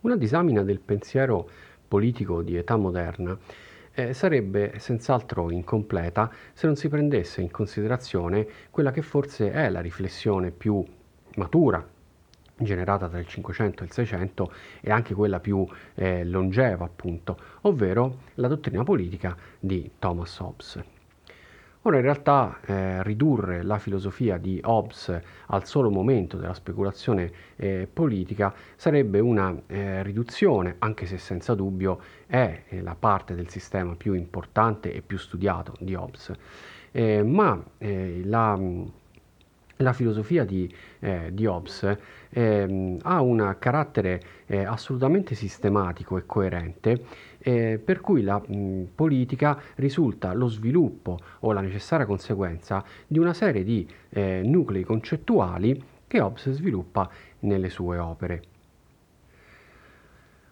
Una disamina del pensiero politico di età moderna eh, sarebbe senz'altro incompleta se non si prendesse in considerazione quella che forse è la riflessione più matura generata tra il 500 e il 600 e anche quella più eh, longeva appunto, ovvero la dottrina politica di Thomas Hobbes. Ora in realtà eh, ridurre la filosofia di Hobbes al solo momento della speculazione eh, politica sarebbe una eh, riduzione, anche se senza dubbio è eh, la parte del sistema più importante e più studiato di Hobbes. Eh, ma eh, la la filosofia di, eh, di Hobbes eh, ha un carattere eh, assolutamente sistematico e coerente, eh, per cui la mh, politica risulta lo sviluppo o la necessaria conseguenza di una serie di eh, nuclei concettuali che Hobbes sviluppa nelle sue opere.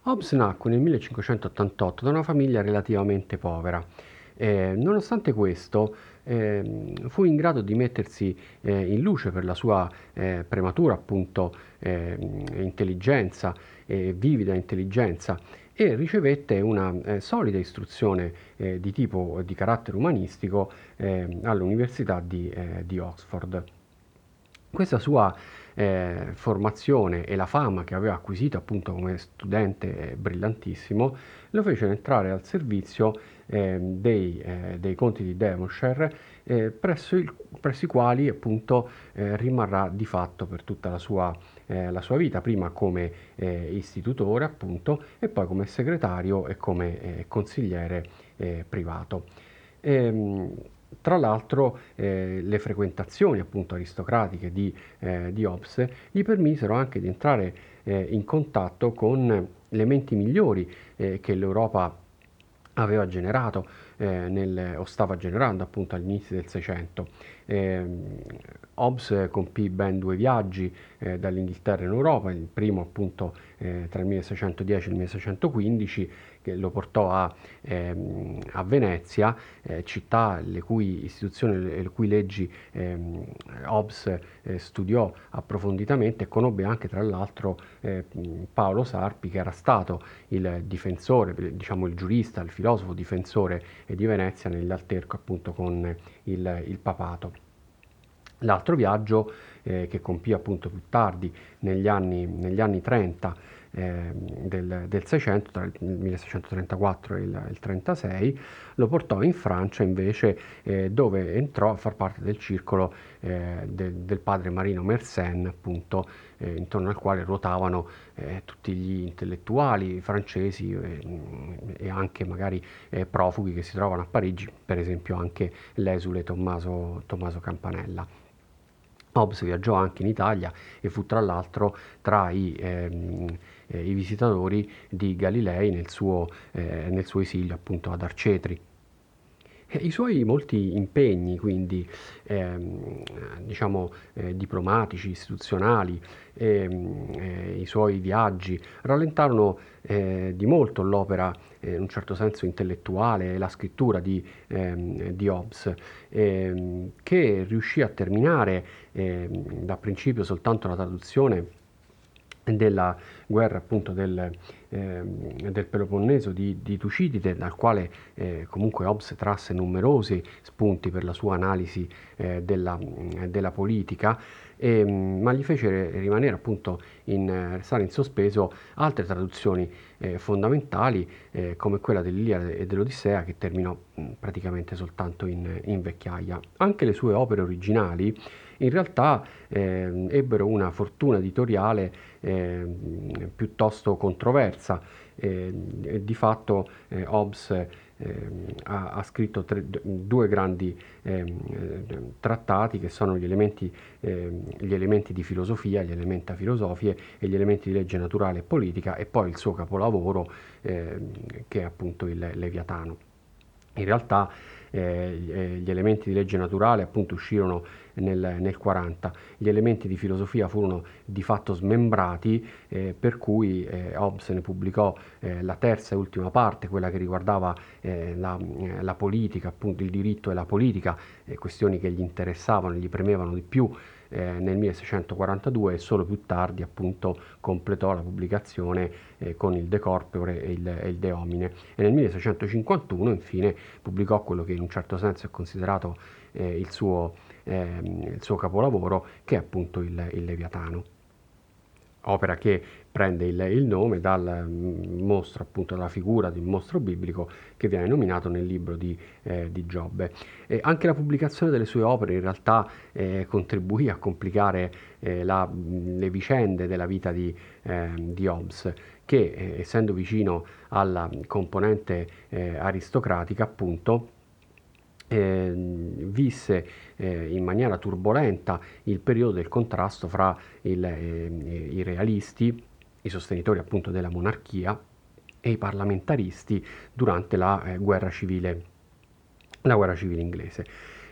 Hobbes nacque nel 1588 da una famiglia relativamente povera. Eh, nonostante questo, eh, fu in grado di mettersi eh, in luce per la sua eh, prematura appunto, ehm, intelligenza, vivida intelligenza e ricevette una eh, solida istruzione eh, di tipo di carattere umanistico ehm, all'Università di, di Oxford. Questa sua eh, formazione e la fama che aveva acquisito appunto come studente eh, brillantissimo lo fecero entrare al servizio eh, dei, eh, dei, conti di Devonshire eh, presso, il, presso, i quali appunto eh, rimarrà di fatto per tutta la sua, la sua vita, prima come istitutore appunto e poi come segretario e come consigliere privato. Ehm, tra l'altro eh, le frequentazioni appunto aristocratiche di, eh, di Hobbes gli permisero anche di entrare eh, in contatto con le menti migliori eh, che l'Europa aveva generato eh, nel, o stava generando appunto all'inizio del Seicento. Eh, Hobbes compì ben due viaggi eh, dall'Inghilterra in Europa, il primo appunto eh, tra il 1610 e il 1615 che lo portò a, ehm, a Venezia, eh, città le cui istituzioni, le cui leggi ehm, Hobbes eh, studiò approfonditamente e conobbe anche tra l'altro Paolo Sarpi che era stato il difensore, diciamo il giurista, il filosofo difensore di Venezia nell'alterco appunto con il, il papato. L'altro viaggio eh, che compì appunto più tardi negli anni, negli anni 30 eh, del, del 600, tra il 1634 e il, il 36, lo portò in Francia invece eh, dove entrò a far parte del circolo eh, del, del padre Marino Mersenne appunto eh, intorno al quale ruotavano eh, tutti gli intellettuali francesi e anche magari profughi che si trovano a Parigi, per esempio anche l'esule Tommaso, Tommaso Campanella. Hobbes viaggiò anche in Italia e fu tra l'altro tra i, ehm, eh, i visitatori di Galilei nel suo, eh, nel suo esilio appunto ad Arcetri. I suoi molti impegni, quindi ehm, diciamo eh, diplomatici, istituzionali, ehm, eh, i suoi viaggi, rallentarono eh, di molto l'opera, eh, in un certo senso intellettuale, la scrittura di, ehm, di Hobbes, ehm, che riuscì a terminare ehm, da principio soltanto la traduzione della guerra appunto del, eh, del Peloponneso di, di, Tucidide, dal quale eh, comunque Hobbes trasse numerosi spunti per la sua analisi eh, della, della, politica, e, ma gli fece rimanere appunto in, restare in sospeso altre traduzioni eh, fondamentali eh, come quella dell'Iliade e dell'Odissea che terminò mh, praticamente soltanto in, in vecchiaia. Anche le sue opere originali in realtà eh, ebbero una fortuna editoriale eh, piuttosto controversa. Eh, di fatto eh, Hobbes eh, ha, ha, scritto tre, due grandi ehm, trattati che sono gli elementi, ehm, gli elementi, di filosofia, gli elementi filosofie e gli elementi di legge naturale e politica e poi il suo capolavoro ehm, che è appunto il Leviatano. In realtà eh, eh, gli elementi di legge naturale appunto uscirono nel, nel 40, gli elementi di filosofia furono di fatto smembrati eh, per cui eh, Hobbes ne pubblicò eh, la terza e ultima parte, quella che riguardava eh, la, la, politica, appunto il diritto e la politica, questioni che gli interessavano, gli premevano di più eh, nel 1642 e solo più tardi appunto completò la pubblicazione eh, con il De Corpore e il, e il De Homine. E nel 1651 infine pubblicò quello che in un certo senso è considerato eh, il suo, ehm, il, suo, capolavoro che è appunto il, il Leviatano opera che prende il, il, nome dal mm, mostro, appunto dalla figura di un mostro biblico che viene nominato nel libro di, eh, di Giobbe. E anche la pubblicazione delle sue opere in realtà eh, contribuì a complicare eh, la, mm, le vicende della vita di, ehm, di Hobbes, che eh, essendo vicino alla componente eh, aristocratica, appunto, eh, visse eh, in maniera turbolenta il periodo del contrasto fra il, eh, i realisti, i sostenitori appunto della monarchia, e i parlamentaristi durante la eh, guerra civile, la guerra civile inglese.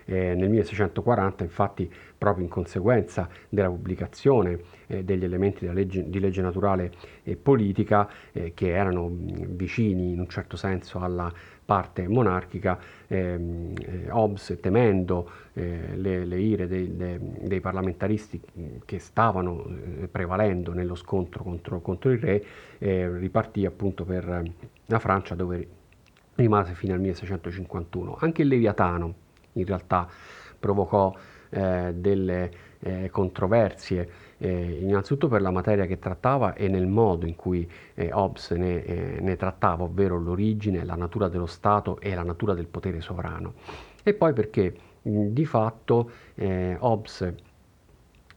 Eh, nel 1640, infatti, proprio in conseguenza della pubblicazione eh, degli elementi legge, di legge naturale e politica, eh, che erano vicini in un certo senso alla parte monarchica, ehm, eh, Hobbes, temendo eh, le, le, ire dei, de, dei, parlamentaristi che stavano eh, prevalendo nello scontro contro, contro il re, ripartì appunto per la Francia dove rimase fino al 1651. Anche il Leviatano, in realtà provocò eh, delle eh, controversie, eh, innanzitutto per la materia che trattava e nel modo in cui eh, Hobbes ne, eh, ne, trattava, ovvero l'origine, la natura dello Stato e la natura del potere sovrano. E poi perché mh, di fatto eh, Hobbes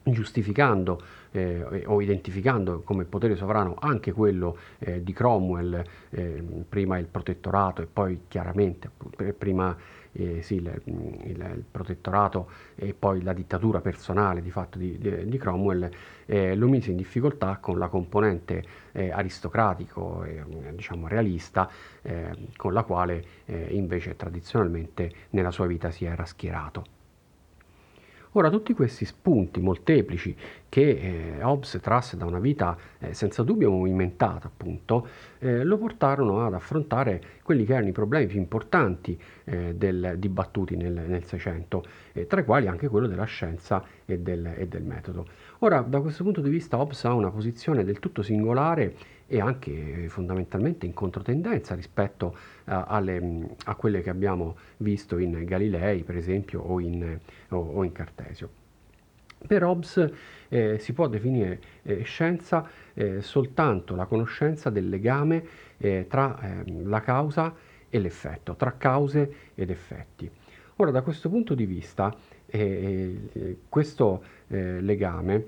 giustificando eh, o identificando come potere sovrano anche quello eh, di Cromwell, eh, prima il protettorato e poi chiaramente prima eh, sì, il, il, il, protettorato e poi la dittatura personale di fatto di, di, di Cromwell, eh, lo mise in difficoltà con la componente eh, aristocratico e diciamo realista con la quale invece tradizionalmente nella sua vita si era schierato. Ora, tutti questi spunti molteplici che eh, Hobbes trasse da una vita eh, senza dubbio movimentata, appunto, eh, lo portarono ad affrontare quelli che erano i problemi più importanti eh, del, dibattuti nel Seicento, eh, tra i quali anche quello della scienza e del, e del metodo. Ora, da questo punto di vista, Hobbes ha una posizione del tutto singolare e anche fondamentalmente in controtendenza rispetto a, alle, a quelle che abbiamo visto in Galilei, per esempio, o in, o, o in Cartesio. Per Hobbes eh, si può definire eh, scienza eh, soltanto la conoscenza del legame eh, tra ehm, la causa e l'effetto, tra cause ed effetti. Ora, da questo punto di vista, eh, eh, questo legame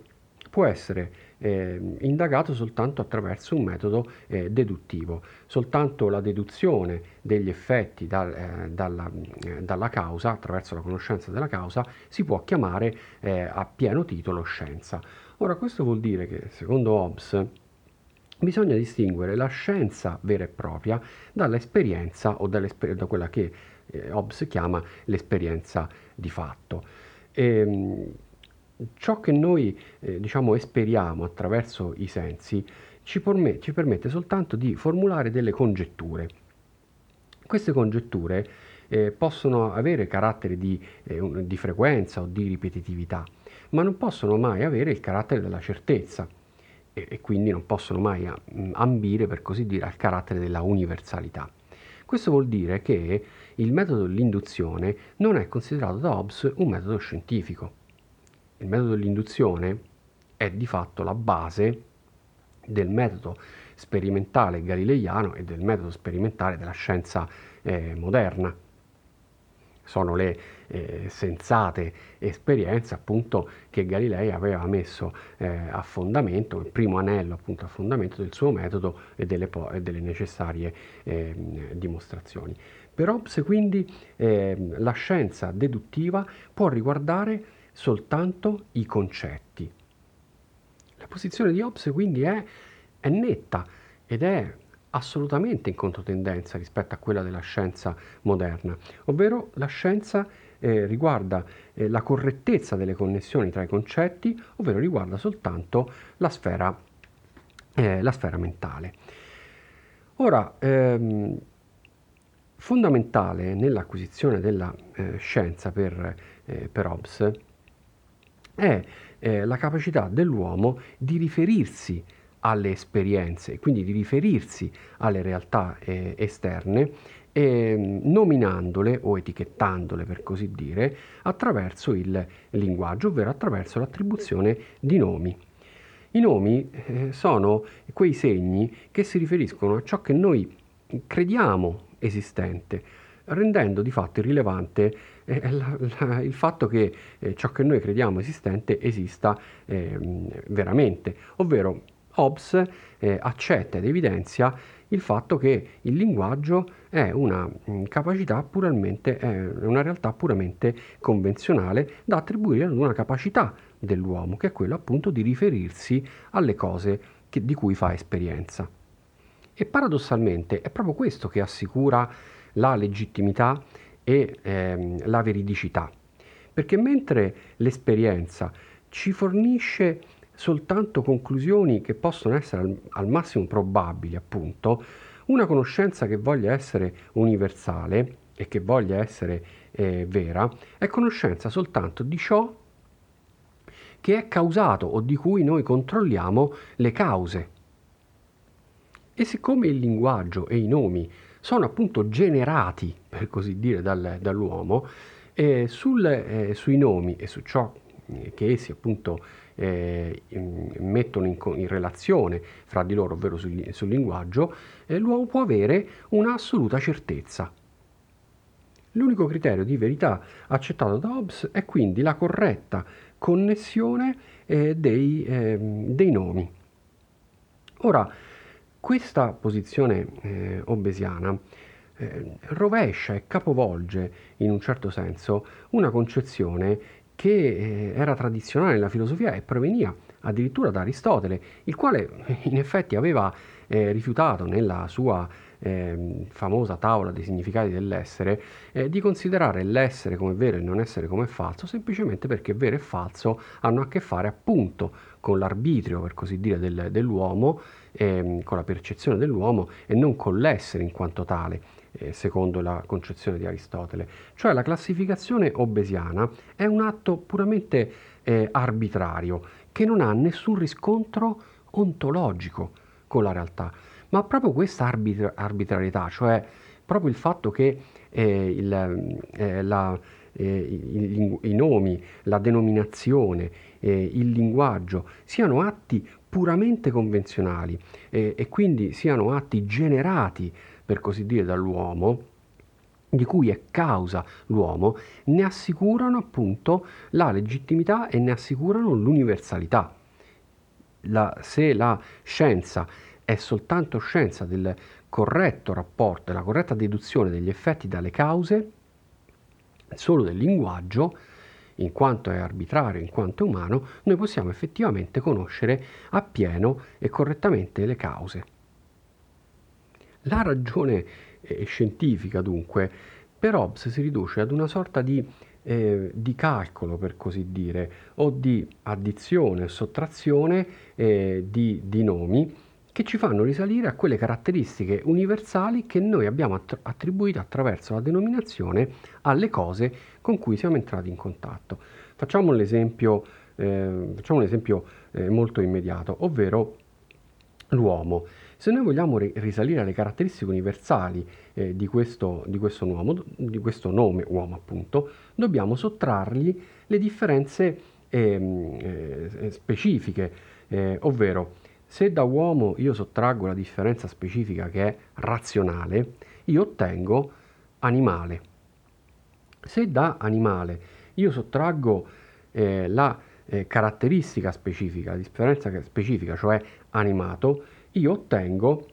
può essere eh, indagato soltanto attraverso un metodo eh, deduttivo. Soltanto la deduzione degli effetti dal, eh, dalla, eh, dalla, causa, attraverso la conoscenza della causa, si può chiamare eh, a pieno titolo scienza. Ora, questo vuol dire che, secondo Hobbes, bisogna distinguere la scienza vera e propria dall'esperienza o da quella che eh, Hobbes chiama l'esperienza di fatto. E, ehm, ciò che noi eh, diciamo esperiamo attraverso i sensi ci, permette, ci permette soltanto di formulare delle congetture. Queste congetture eh, possono avere carattere di, eh, di, frequenza o di ripetitività, ma non possono mai avere il carattere della certezza e, e quindi non possono mai mm, ambire, per così dire, al carattere della universalità. Questo vuol dire che il metodo dell'induzione non è considerato da Hobbes un metodo scientifico il metodo dell'induzione è di fatto la base del metodo sperimentale galileiano e del metodo sperimentale della scienza eh, moderna. Sono le eh, sensate esperienze appunto che Galilei aveva messo eh, a fondamento, il primo anello appunto a fondamento del suo metodo e delle, po- e delle necessarie ehm, dimostrazioni. Per Hobbes quindi ehm, la scienza deduttiva può riguardare soltanto i concetti. La posizione di Hobbes quindi è, è netta ed è assolutamente in controtendenza rispetto a quella della scienza moderna, ovvero la scienza eh, riguarda eh, la correttezza delle connessioni tra i concetti, ovvero riguarda soltanto la sfera, eh, la sfera mentale. Ora, ehm, fondamentale nell'acquisizione della eh, scienza per, eh, per Hobbes è eh, la capacità dell'uomo di riferirsi alle esperienze, quindi di riferirsi alle realtà eh, esterne, eh, nominandole o etichettandole per così dire attraverso il linguaggio, ovvero attraverso l'attribuzione di nomi. I nomi eh, sono quei segni che si riferiscono a ciò che noi crediamo esistente, rendendo di fatto irrilevante eh, la, la, il fatto che eh, ciò che noi crediamo esistente esista eh, veramente, ovvero Hobbes eh, accetta ed evidenzia il fatto che il linguaggio è una mm, capacità puramente, è una realtà puramente convenzionale da attribuire ad una capacità dell'uomo, che è quella appunto di riferirsi alle cose che, di cui fa esperienza. E paradossalmente è proprio questo che assicura la legittimità e ehm, la veridicità, perché mentre l'esperienza ci fornisce soltanto conclusioni che possono essere al, al massimo probabili, appunto, una conoscenza che voglia essere universale e che voglia essere eh, vera è conoscenza soltanto di ciò che è causato o di cui noi controlliamo le cause. E siccome il linguaggio e i nomi sono appunto generati, per così dire, dal, dall'uomo, eh, sul, eh, sui nomi e su ciò che essi appunto eh, mettono in, in, relazione fra di loro, ovvero sul, sul linguaggio, eh, l'uomo può avere un'assoluta certezza. L'unico criterio di verità accettato da Hobbes è quindi la corretta connessione eh, dei, ehm, dei, nomi. Ora, questa posizione eh, obesiana eh, rovescia e capovolge in un certo senso una concezione che eh, era tradizionale nella filosofia e proveniva addirittura da Aristotele, il quale in effetti aveva eh, rifiutato nella sua eh, famosa tavola dei significati dell'essere eh, di considerare l'essere come vero e non essere come falso, semplicemente perché vero e falso hanno a che fare appunto con l'arbitrio, per così dire, del, dell'uomo, ehm, con la percezione dell'uomo e non con l'essere in quanto tale eh, secondo la concezione di Aristotele. Cioè la classificazione obesiana è un atto puramente eh, arbitrario che non ha nessun riscontro ontologico con la realtà, ma proprio questa arbitra- arbitrarietà, cioè proprio il fatto che eh, il, eh, la, eh, i, i, nomi, la denominazione, eh, il linguaggio siano atti puramente convenzionali eh, e quindi siano atti generati per così dire, dall'uomo, di cui è causa l'uomo, ne assicurano appunto la legittimità e ne assicurano l'universalità. La, se la scienza è soltanto scienza del corretto rapporto, della corretta deduzione degli effetti dalle cause, solo del linguaggio, in quanto è arbitrario, in quanto è umano, noi possiamo effettivamente conoscere appieno e correttamente le cause. La ragione eh, scientifica, dunque, per Hobbes si riduce ad una sorta di, eh, di calcolo, per così dire, o di addizione o sottrazione eh, di, di nomi che ci fanno risalire a quelle caratteristiche universali che noi abbiamo attribuito attraverso la denominazione alle cose con cui siamo entrati in contatto. Facciamo un esempio, eh, facciamo un esempio eh, molto immediato, ovvero l'uomo. Se noi vogliamo risalire alle caratteristiche universali eh, di, questo, di, questo uomo, di, questo nome uomo appunto, dobbiamo sottrargli le differenze ehm, eh, specifiche, eh, ovvero se da uomo io sottraggo la differenza specifica che è razionale, io ottengo animale. Se da animale io sottraggo eh, la eh, caratteristica specifica, la differenza specifica, cioè animato, io ottengo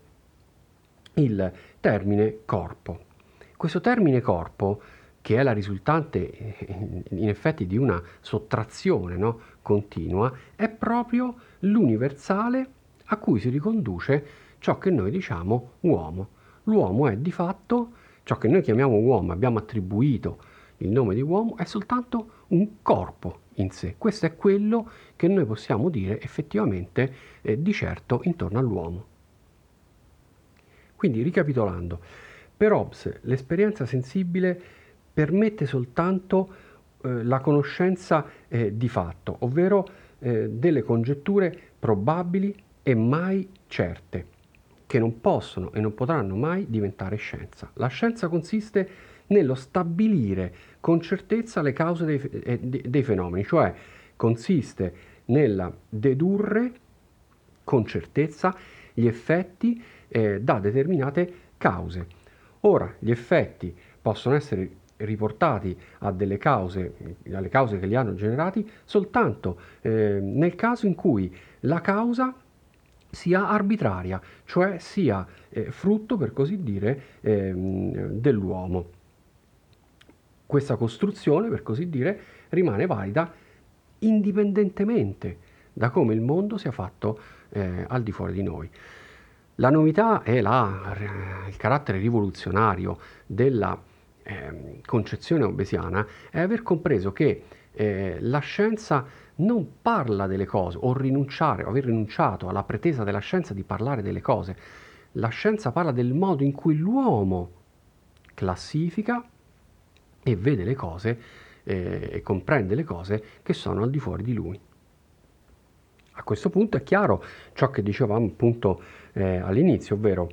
il termine corpo. Questo termine corpo, che è la risultante eh, in effetti di una sottrazione no, continua, è proprio l'universale a cui si riconduce ciò che noi diciamo uomo. L'uomo è di fatto ciò che noi chiamiamo uomo, abbiamo attribuito il nome di uomo, è soltanto un corpo in sé. Questo è quello che noi possiamo dire effettivamente eh, di certo intorno all'uomo. Quindi, ricapitolando, per Hobbes l'esperienza sensibile permette soltanto eh, la conoscenza eh, di fatto, ovvero eh, delle congetture probabili e mai certe, che non possono e non potranno mai diventare scienza. La scienza consiste nello stabilire con certezza le cause dei, eh, dei fenomeni, cioè consiste nella dedurre con certezza gli effetti eh, da determinate cause. Ora, gli effetti possono essere riportati a delle cause, alle cause che li hanno generati, soltanto eh, nel caso in cui la causa sia arbitraria, cioè sia eh, frutto, per così dire, eh, dell'uomo. Questa costruzione, per così dire, rimane valida indipendentemente da come il mondo sia fatto eh, al di fuori di noi. La novità è la, il carattere rivoluzionario della eh, concezione obesiana è aver compreso che eh, la scienza non parla delle cose o rinunciare o aver rinunciato alla pretesa della scienza di parlare delle cose. La scienza parla del modo in cui l'uomo classifica e vede le cose eh, e comprende le cose che sono al di fuori di lui. A questo punto è chiaro ciò che dicevamo appunto eh, all'inizio, ovvero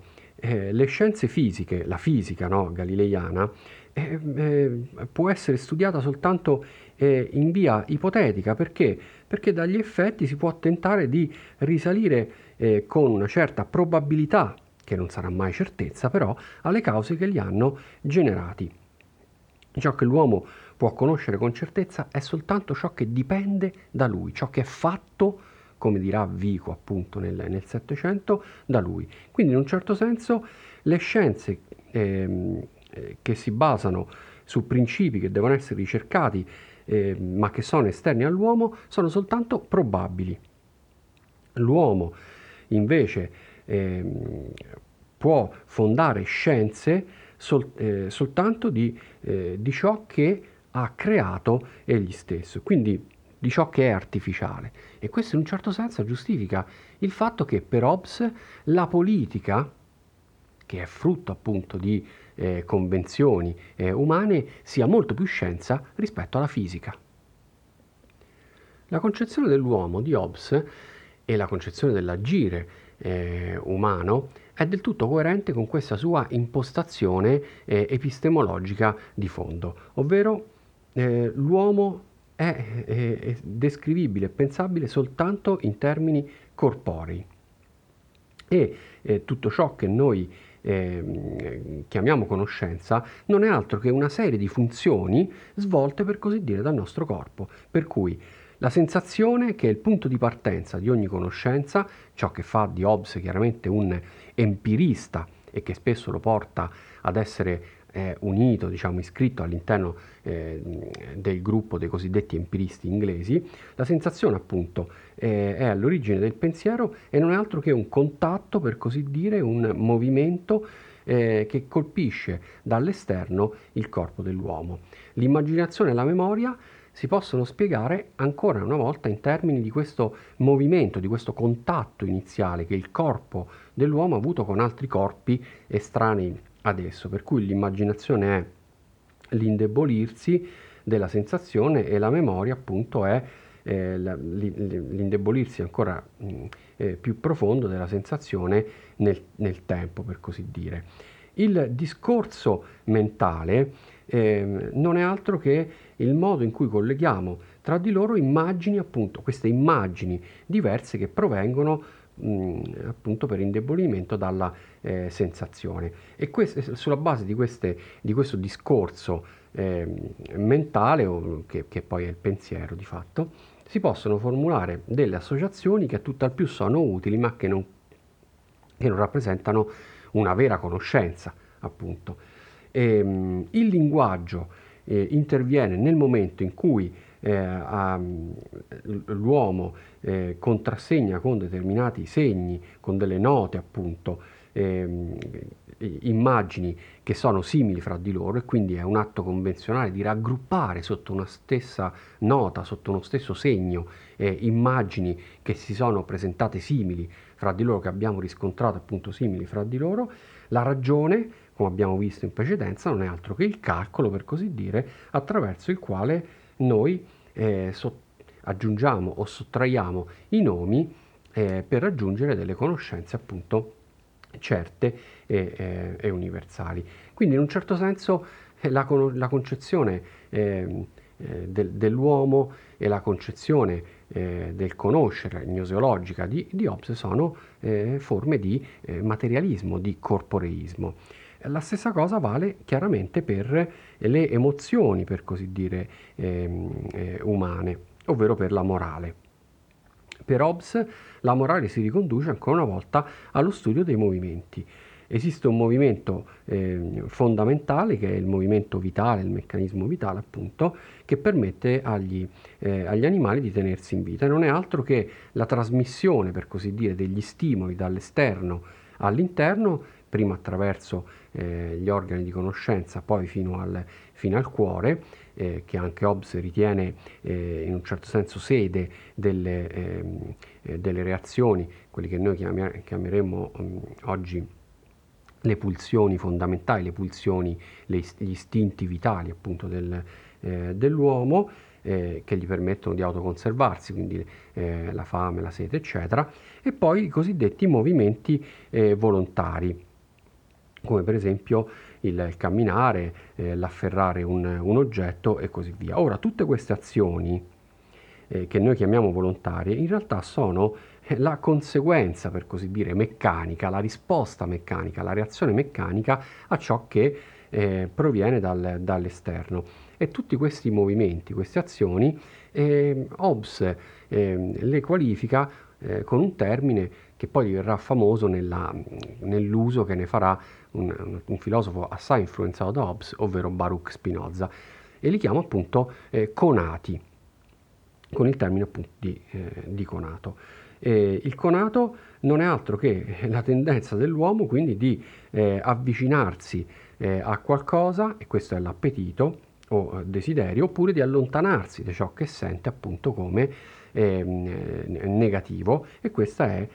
eh, le scienze fisiche, la fisica no, galileiana, eh, eh, può essere studiata soltanto eh, in via ipotetica perché? perché dagli effetti si può tentare di risalire eh, con una certa probabilità, che non sarà mai certezza, però alle cause che li hanno generati. Ciò che l'uomo può conoscere con certezza è soltanto ciò che dipende da lui, ciò che è fatto, come dirà Vico appunto nel Settecento, da lui. Quindi in un certo senso le scienze ehm, eh, che si basano su principi che devono essere ricercati eh, ma che sono esterni all'uomo sono soltanto probabili. L'uomo invece eh, può fondare scienze sol, eh, soltanto di, eh, di ciò che ha creato egli stesso, quindi di ciò che è artificiale. E questo in un certo senso giustifica il fatto che per Hobbes la politica, che è frutto appunto di eh, convenzioni eh, umane sia molto più scienza rispetto alla fisica. La concezione dell'uomo di Hobbes e la concezione dell'agire eh, umano è del tutto coerente con questa sua impostazione eh, epistemologica di fondo, ovvero eh, l'uomo è, è, è descrivibile, pensabile soltanto in termini corporei e eh, tutto ciò che noi eh, chiamiamo conoscenza non è altro che una serie di funzioni svolte per così dire dal nostro corpo. Per cui la sensazione che è il punto di partenza di ogni conoscenza, ciò che fa di Hobbes chiaramente un empirista e che spesso lo porta ad essere eh, unito, diciamo, iscritto all'interno eh, del gruppo dei cosiddetti empiristi inglesi, la sensazione appunto eh, è all'origine del pensiero e non è altro che un contatto, per così dire, un movimento eh, che colpisce dall'esterno il corpo dell'uomo. L'immaginazione e la memoria si possono spiegare ancora una volta in termini di questo movimento, di questo contatto iniziale che il corpo dell'uomo ha avuto con altri corpi estranei adesso, per cui l'immaginazione è l'indebolirsi della sensazione e la memoria appunto è eh, l'indebolirsi ancora mh, mm, eh, più profondo della sensazione nel, nel, tempo, per così dire. Il discorso mentale eh, non è altro che il modo in cui colleghiamo tra di loro immagini, appunto, queste immagini diverse che provengono mh, appunto per indebolimento dalla eh, sensazione. E queste, sulla base di, queste, di questo discorso eh, mentale, o, che, che poi è il pensiero di fatto, si possono formulare delle associazioni che tutt'al più sono utili ma che non, che non rappresentano una vera conoscenza, appunto. E, ehm, il linguaggio eh, interviene nel momento in cui eh, a, l'uomo eh, contrassegna con determinati segni, con delle note appunto, ehm, immagini che sono simili fra di loro e quindi è un atto convenzionale di raggruppare sotto una stessa nota, sotto uno stesso segno, eh, immagini che si sono presentate simili fra di loro, che abbiamo riscontrato appunto simili fra di loro. La ragione, come abbiamo visto in precedenza, non è altro che il calcolo, per così dire, attraverso il quale noi eh, so- aggiungiamo o sottraiamo i nomi eh, per raggiungere delle conoscenze appunto certe e, e, e universali. Quindi in un certo senso eh, la, la concezione eh, eh, del, dell'uomo e la concezione eh, del conoscere gnoseologica di, di Hobbes sono eh, forme di eh, materialismo, di corporeismo. La stessa cosa vale chiaramente per le emozioni, per così dire, ehm, eh, umane, ovvero per la morale. Per Hobbes la morale si riconduce ancora una volta allo studio dei movimenti. Esiste un movimento eh, fondamentale che è il movimento vitale, il meccanismo vitale appunto, che permette agli, eh, agli animali di tenersi in vita non è altro che la trasmissione, per così dire, degli stimoli dall'esterno all'interno, prima attraverso eh, gli organi di conoscenza, poi fino al, fino al cuore, eh, che anche Hobbes ritiene eh, in un certo senso sede delle, ehm, eh, delle reazioni, quelle che noi chiameremmo um, oggi le pulsioni fondamentali, le pulsioni, le, gli istinti vitali appunto del, eh, dell'uomo eh, che gli permettono di autoconservarsi, quindi eh, la fame, la sete, eccetera, e poi i cosiddetti movimenti eh, volontari, come per esempio il camminare, eh, l'afferrare un, un, oggetto e così via. Ora, tutte queste azioni eh, che noi chiamiamo volontarie, in realtà sono eh, la conseguenza, per così dire, meccanica, la risposta meccanica, la reazione meccanica a ciò che eh, proviene dal, dall'esterno. E tutti questi movimenti, queste azioni, eh, Hobbes eh, le qualifica eh, con un termine che poi diverrà famoso nella, nell'uso che ne farà un, un, filosofo assai influenzato da Hobbes, ovvero Baruch Spinoza, e li chiama appunto eh, conati, con il termine appunto di, eh, di conato. Eh, il conato non è altro che la tendenza dell'uomo quindi di eh, avvicinarsi eh, a qualcosa, e questo è l'appetito o eh, desiderio, oppure di allontanarsi da ciò che sente appunto come ehm, negativo, e questa è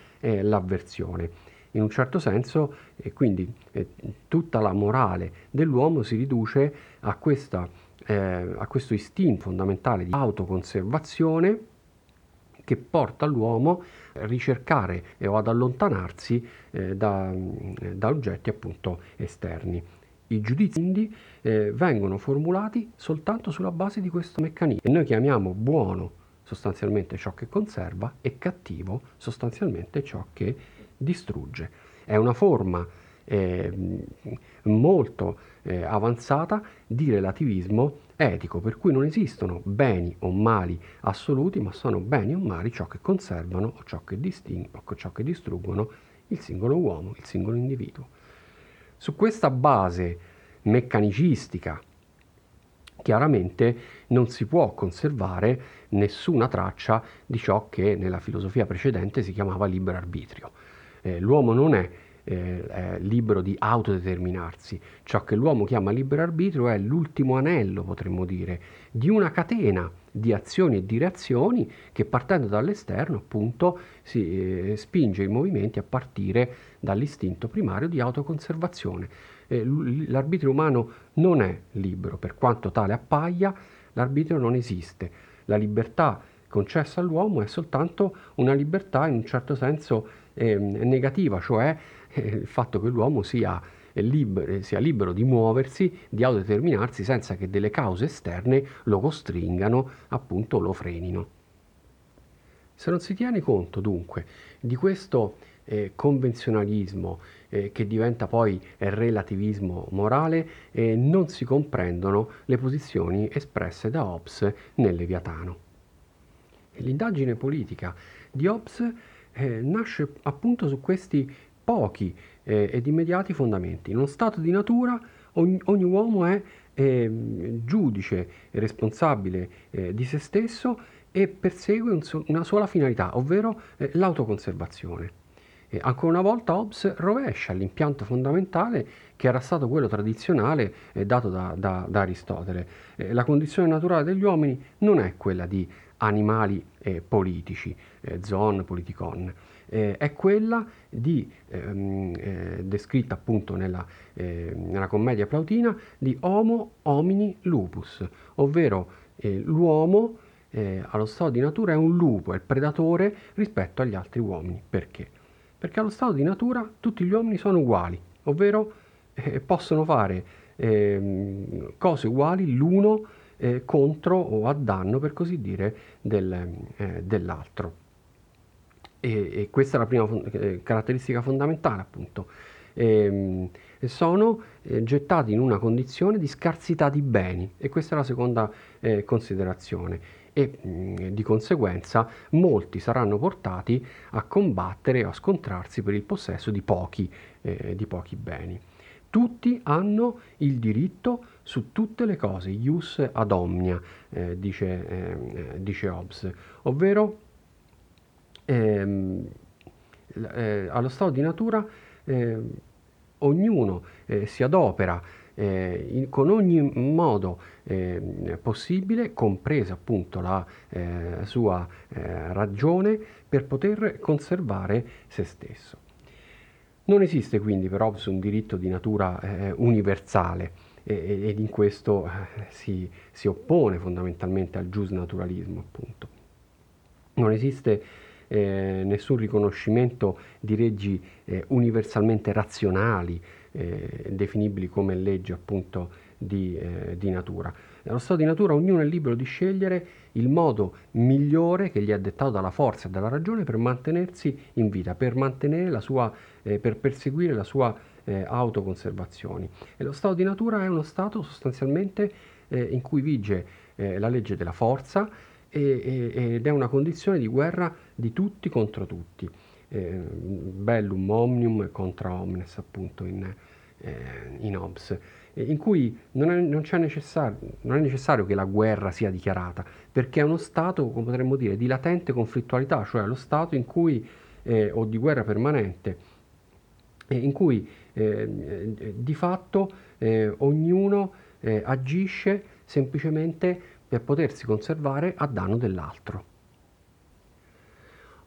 l'avversione in un certo senso e quindi eh, tutta la morale dell'uomo si riduce a, questa, eh, a questo istinto fondamentale di autoconservazione che porta l'uomo a ricercare o ad allontanarsi eh, da, da, oggetti appunto esterni. I giudizi quindi eh, vengono formulati soltanto sulla base di questo meccanismo e noi chiamiamo buono sostanzialmente ciò che conserva e cattivo sostanzialmente ciò che distrugge. È una forma eh, molto eh, avanzata di relativismo etico, per cui non esistono beni o mali assoluti, ma sono beni o mali ciò che conservano o ciò che, distinguono, o ciò che distruggono il singolo uomo, il singolo individuo. Su questa base meccanicistica, chiaramente non si può conservare nessuna traccia di ciò che nella filosofia precedente si chiamava libero arbitrio. Eh, l'uomo non è eh, libero di autodeterminarsi. Ciò che l'uomo chiama libero arbitrio è l'ultimo anello, potremmo dire, di una catena di azioni e di reazioni che partendo dall'esterno appunto si eh, spinge i movimenti a partire dall'istinto primario di autoconservazione. Eh, l'arbitrio umano non è libero, per quanto tale appaia, l'arbitrio non esiste. La libertà concessa all'uomo è soltanto una libertà in un certo senso eh, negativa, cioè eh, il fatto che l'uomo sia libero, sia libero di muoversi, di autodeterminarsi senza che delle cause esterne lo costringano, appunto lo frenino. Se non si tiene conto dunque di questo eh, convenzionalismo eh, che diventa poi relativismo morale, eh, non si comprendono le posizioni espresse da Hobbes nel Leviatano. L'indagine politica di Hobbes eh, nasce appunto su questi pochi eh, ed immediati fondamenti. In uno stato di natura ogni, ogni uomo è eh, giudice responsabile eh, di se stesso e persegue un una sola finalità, ovvero eh, l'autoconservazione. E ancora una volta Hobbes rovescia l'impianto fondamentale che era stato quello tradizionale eh, dato da, da, da Aristotele. La condizione naturale degli uomini non è quella di animali eh, politici, eh, zoon, politicon, eh, è quella di, ehm, eh, descritta appunto nella, eh, nella, commedia plautina di Homo homini lupus, ovvero eh, l'uomo allo stato di natura è un lupo, è il predatore rispetto agli altri uomini. Perché? Perché allo stato di natura tutti gli uomini sono uguali, ovvero possono fare ehm, cose uguali l'uno eh, contro o a danno, per così dire, del, eh, dell'altro. E, e, questa è la prima fon- eh, caratteristica fondamentale, appunto. Ehm, sono eh, gettati in una condizione di scarsità di beni e questa è la seconda eh, considerazione e mm, di conseguenza molti saranno portati a combattere o a scontrarsi per il possesso di pochi, eh, di pochi beni. Tutti hanno il diritto su tutte le cose, ius ad omnia, eh, dice, eh, dice Hobbes, ovvero ehm, eh, allo stato di natura ehm, ognuno eh, si adopera eh, in, con ogni modo eh, possibile, compresa appunto la eh, sua eh, ragione, per poter conservare se stesso. Non esiste quindi per Hobbes un diritto di natura eh, universale ed in questo eh, si, si, oppone fondamentalmente al giusnaturalismo appunto. Non esiste eh, nessun riconoscimento di leggi eh, universalmente razionali, eh, definibili come leggi appunto di, eh, di natura. Nello stato di natura ognuno è libero di scegliere il modo migliore che gli è dettato dalla forza e dalla ragione per mantenersi in vita, per, sua, eh, per perseguire la sua eh, autoconservazione. E lo stato di natura è uno stato sostanzialmente eh, in cui vige eh, la legge della forza e, e, ed è una condizione di guerra di tutti contro tutti. Eh, bellum omnium contra omnes appunto in, in Hobbes, in cui non è, non, non è, necessario che la guerra sia dichiarata, perché è uno stato, come potremmo dire, di latente conflittualità, cioè lo stato in cui, eh, o di guerra permanente, in cui eh, di fatto eh, ognuno eh, agisce semplicemente per potersi conservare a danno dell'altro.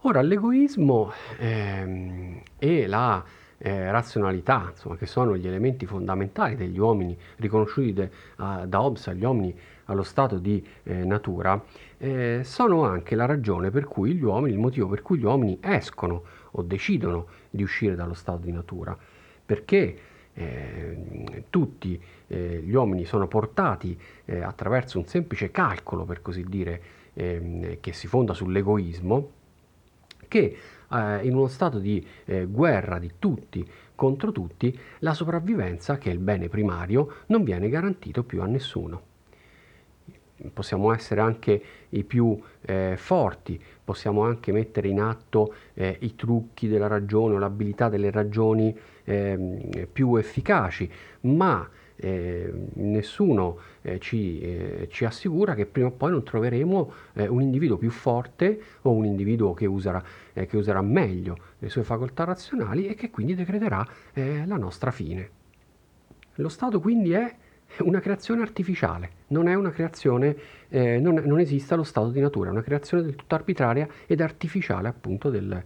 Ora, l'egoismo ehm, e la eh, razionalità, insomma, che sono gli elementi fondamentali degli uomini riconosciuti de, uh, da Hobbes agli uomini allo stato di eh, natura, eh, sono anche la ragione per cui gli uomini, il motivo per cui gli uomini escono o decidono di uscire dallo stato di natura. Perché eh, tutti eh, gli uomini sono portati eh, attraverso un semplice calcolo, per così dire, ehm, che si fonda sull'egoismo, che eh, in uno stato di eh, guerra di tutti contro tutti, la sopravvivenza, che è il bene primario, non viene garantito più a nessuno. Possiamo essere anche i più eh, forti, possiamo anche mettere in atto eh, i trucchi della ragione o l'abilità delle ragioni ehm, più efficaci, ma eh, nessuno eh, ci, eh, ci, assicura che prima o poi non troveremo eh, un individuo più forte o un individuo che userà, eh, che userà meglio le sue facoltà razionali e che quindi decreterà la nostra fine. Lo Stato quindi è una creazione artificiale, non è una creazione, non, non, esiste lo stato di natura, è una creazione del tutto arbitraria ed artificiale appunto del,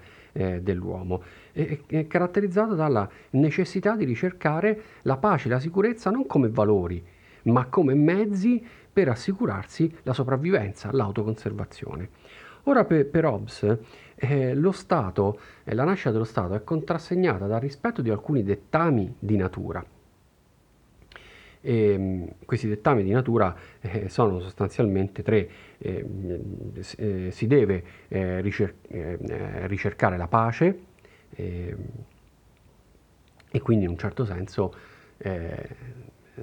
dell'uomo è, è caratterizzata dalla necessità di ricercare la pace e la sicurezza non come valori, ma come mezzi per assicurarsi la sopravvivenza, l'autoconservazione. Ora per, per Hobbes eh, lo Stato, eh, la nascita dello Stato è contrassegnata dal rispetto di alcuni dettami di natura. E, ehm, questi dettami di natura eh, sono sostanzialmente tre. Ehm, eh, si deve eh, ricer- eh, ricercare la pace, e, quindi in un certo senso eh,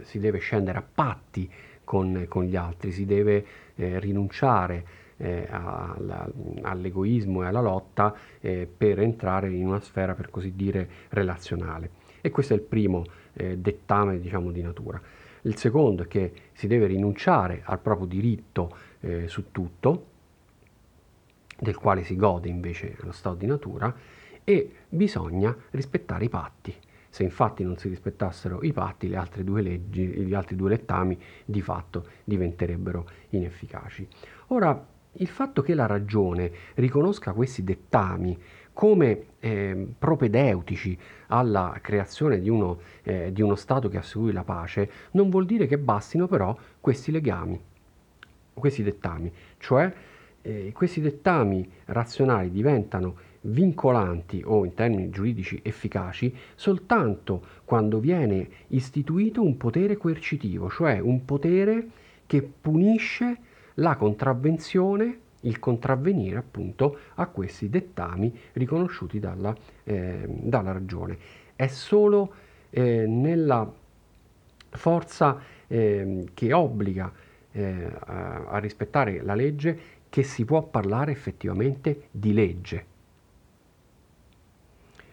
si deve scendere a patti con, con gli altri, si deve rinunciare alla, all'egoismo e alla lotta eh, per entrare in una sfera per così dire relazionale. E questo è il primo eh, dettame diciamo, di natura. Il secondo è che si deve rinunciare al proprio diritto eh, su tutto, del quale si gode invece lo stato di natura, e bisogna rispettare i patti. Se infatti non si rispettassero i patti, le altre due leggi, gli altri due lettami di fatto diventerebbero inefficaci. Ora, il fatto che la ragione riconosca questi dettami come eh, propedeutici alla creazione di uno, eh, di uno Stato che assicuri la pace, non vuol dire che bastino però questi legami. questi dettami, cioè eh, questi dettami razionali diventano vincolanti o in termini giuridici efficaci soltanto quando viene istituito un potere coercitivo, cioè un potere che punisce la contravvenzione, il contravvenire appunto a questi dettami riconosciuti dalla, eh, dalla ragione. È solo eh, nella forza eh, che obbliga eh, a, a rispettare la legge che si può parlare effettivamente di legge.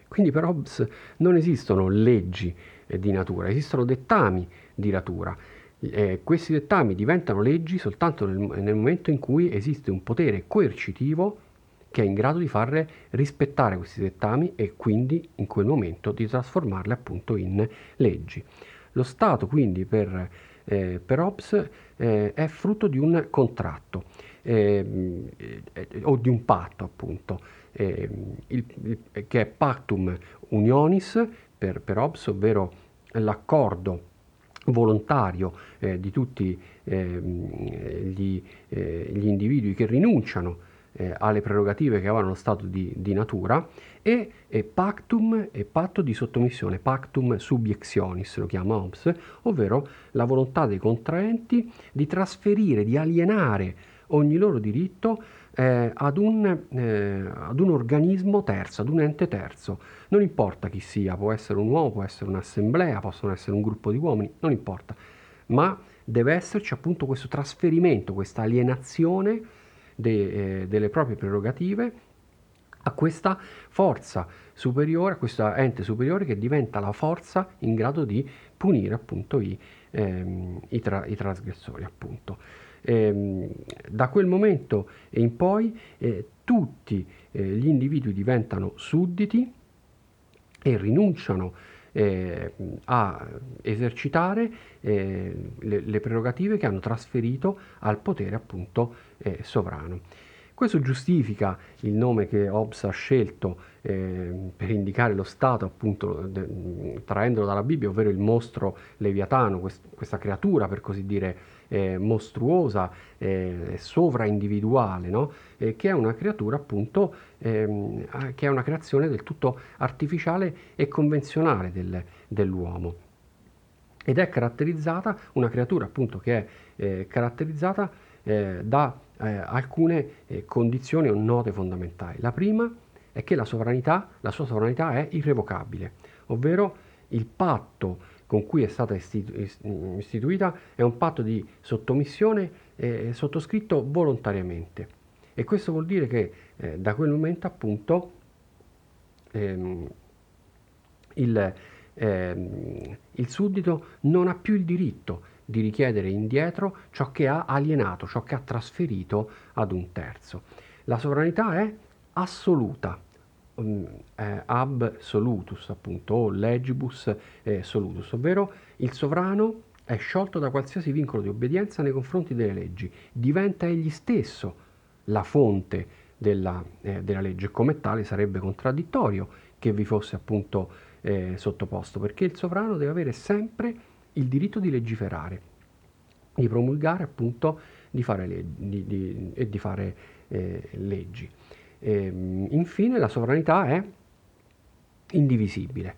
Quindi per Hobbes non esistono leggi eh, di natura, esistono dettami di natura. Eh, questi dettami diventano leggi soltanto nel, nel, momento in cui esiste un potere coercitivo che è in grado di far rispettare questi dettami e quindi in quel momento di trasformarli appunto in leggi. Lo Stato quindi per, eh, per Hobbes eh, è frutto di un contratto eh, o di un patto appunto, il, il, che è pactum unionis per, per Hobbes, ovvero l'accordo volontario eh, di tutti eh, gli, eh, gli, individui che rinunciano eh, alle prerogative che avevano lo stato di, di natura e, e, pactum e patto di sottomissione, pactum subiectionis lo chiama Hobbes, ovvero la volontà dei contraenti di trasferire, di alienare ogni loro diritto eh, ad, un, eh, ad, un, organismo terzo, ad un ente terzo. Non importa chi sia, può essere un uomo, può essere un'assemblea, possono essere un gruppo di uomini, non importa, ma deve esserci appunto questo trasferimento, questa alienazione de, eh, delle proprie prerogative a questa forza superiore, a questo ente superiore che diventa la forza in grado di punire appunto i, ehm, i, tra, i trasgressori appunto. Ehm, da quel momento in poi eh, tutti eh, gli individui diventano sudditi e rinunciano eh, a esercitare eh, le, le, prerogative che hanno trasferito al potere appunto eh, sovrano. Questo giustifica il nome che Hobbes ha scelto eh, per indicare lo Stato, appunto, de, traendolo dalla Bibbia, ovvero il mostro leviatano, quest, questa creatura, per così dire, eh, mostruosa, eh, sovraindividuale, no? eh, che è una creatura appunto, ehm, che è una creazione del tutto artificiale e convenzionale del, dell'uomo. Ed è caratterizzata, una creatura appunto che è eh, caratterizzata eh, da eh, alcune condizioni o note fondamentali. La prima è che la sovranità, la sua sovranità è irrevocabile, ovvero il patto con cui è stata istitu- istituita è un patto di sottomissione eh, sottoscritto volontariamente. E questo vuol dire che eh, da quel momento appunto ehm, il, ehm, il suddito non ha più il diritto di richiedere indietro ciò che ha alienato, ciò che ha trasferito ad un terzo. La sovranità è assoluta, eh, absolutus appunto o legibus eh, solutus, ovvero il sovrano è sciolto da qualsiasi vincolo di obbedienza nei confronti delle leggi, diventa egli stesso la fonte della, eh, della legge, come tale sarebbe contraddittorio che vi fosse appunto eh, sottoposto, perché il sovrano deve avere sempre il diritto di legiferare, di promulgare appunto di fare le, di, di, e di fare eh, leggi. E, ehm, infine la sovranità è indivisibile,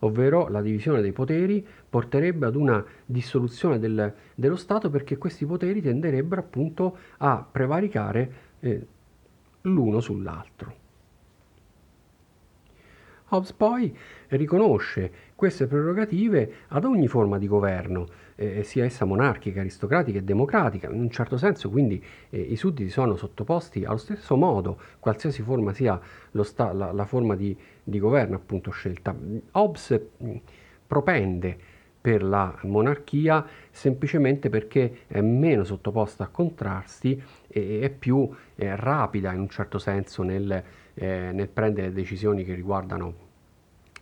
ovvero la divisione dei poteri porterebbe ad una dissoluzione del, dello Stato perché questi poteri tenderebbero appunto a prevaricare eh, l'uno sull'altro. Hobbes poi riconosce queste prerogative ad ogni forma di governo, eh, sia essa monarchica, aristocratica e democratica. In un certo senso, quindi, eh, i sudditi sono sottoposti allo stesso modo, qualsiasi forma sia sta- la, la, forma di, di, governo appunto scelta. Hobbes mm, propende per la monarchia semplicemente perché è meno sottoposta a contrasti e è più eh, rapida in un certo senso nel, eh, nel prendere decisioni che riguardano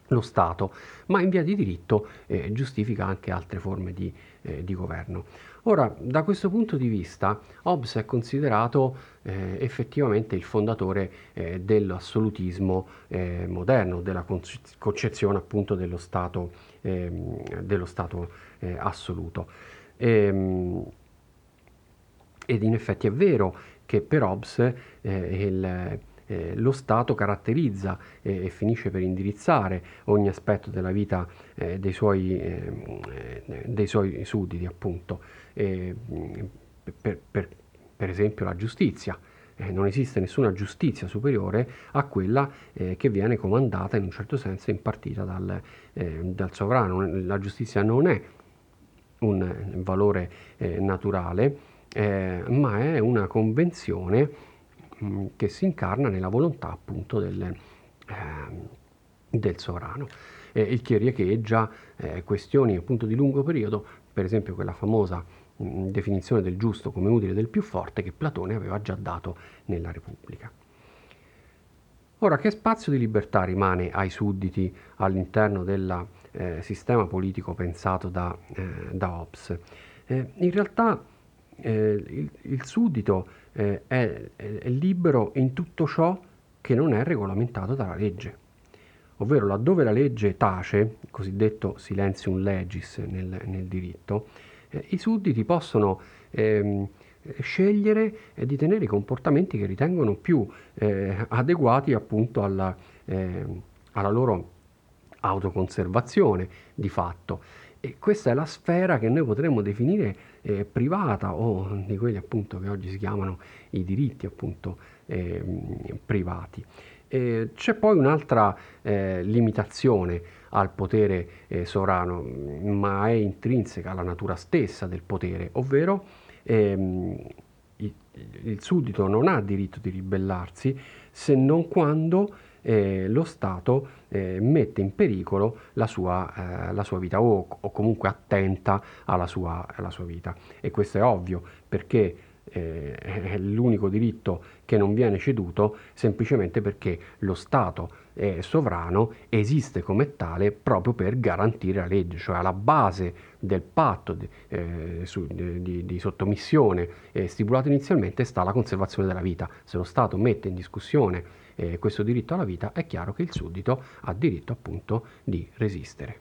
lo Stato, ma in via di diritto eh, giustifica anche altre forme di, eh, di, governo. Ora, da questo punto di vista, Hobbes è considerato eh, effettivamente il fondatore eh, dell'assolutismo eh, moderno, della concezione appunto dello Stato, ehm, dello stato eh, assoluto. E, ehm, ed in effetti è vero che per Hobbes il, eh, lo Stato caratterizza eh, e finisce per indirizzare ogni aspetto della vita eh, dei, suoi, ehm, eh, dei, suoi, sudditi, appunto. Per, per, per, esempio la giustizia. Eh, non esiste nessuna giustizia superiore a quella eh, che viene comandata in un certo senso impartita dal, dal sovrano. La giustizia non è un valore naturale, ma è una convenzione Mm, che si incarna nella volontà appunto del, eh, del sovrano. Eh, il che riecheggia eh, questioni appunto di lungo periodo, per esempio quella famosa mh, mm, definizione del giusto come utile del più forte che Platone aveva già dato nella Repubblica. Ora, che spazio di libertà rimane ai sudditi all'interno del eh, sistema politico pensato da, eh, da Hobbes? Eh, in realtà eh, il, il, suddito eh, è, è libero in tutto ciò che non è regolamentato dalla legge ovvero laddove la legge tace, il cosiddetto silenzium legis nel, nel diritto, eh, i sudditi possono ehm, scegliere eh, di tenere i comportamenti che ritengono più eh, adeguati appunto alla, ehm, alla loro autoconservazione di fatto. E questa è la sfera che noi potremmo definire eh, privata o di quelli appunto che oggi si chiamano i diritti appunto eh, privati. Eh, c'è poi un'altra eh, limitazione al potere eh, sovrano, ma è intrinseca alla natura stessa del potere, ovvero ehm, il, il suddito non ha diritto di ribellarsi se non quando eh, lo Stato eh, mette in pericolo la sua, eh, la sua vita o, o, comunque attenta alla sua, alla sua, vita. E questo è ovvio perché eh, è l'unico diritto che non viene ceduto semplicemente perché lo Stato è sovrano esiste come tale proprio per garantire la legge, cioè alla base del patto di, eh, su, di, di sottomissione eh, stipulato inizialmente sta la conservazione della vita. Se lo Stato mette in discussione eh, questo diritto alla vita, è chiaro che il suddito ha diritto appunto di resistere.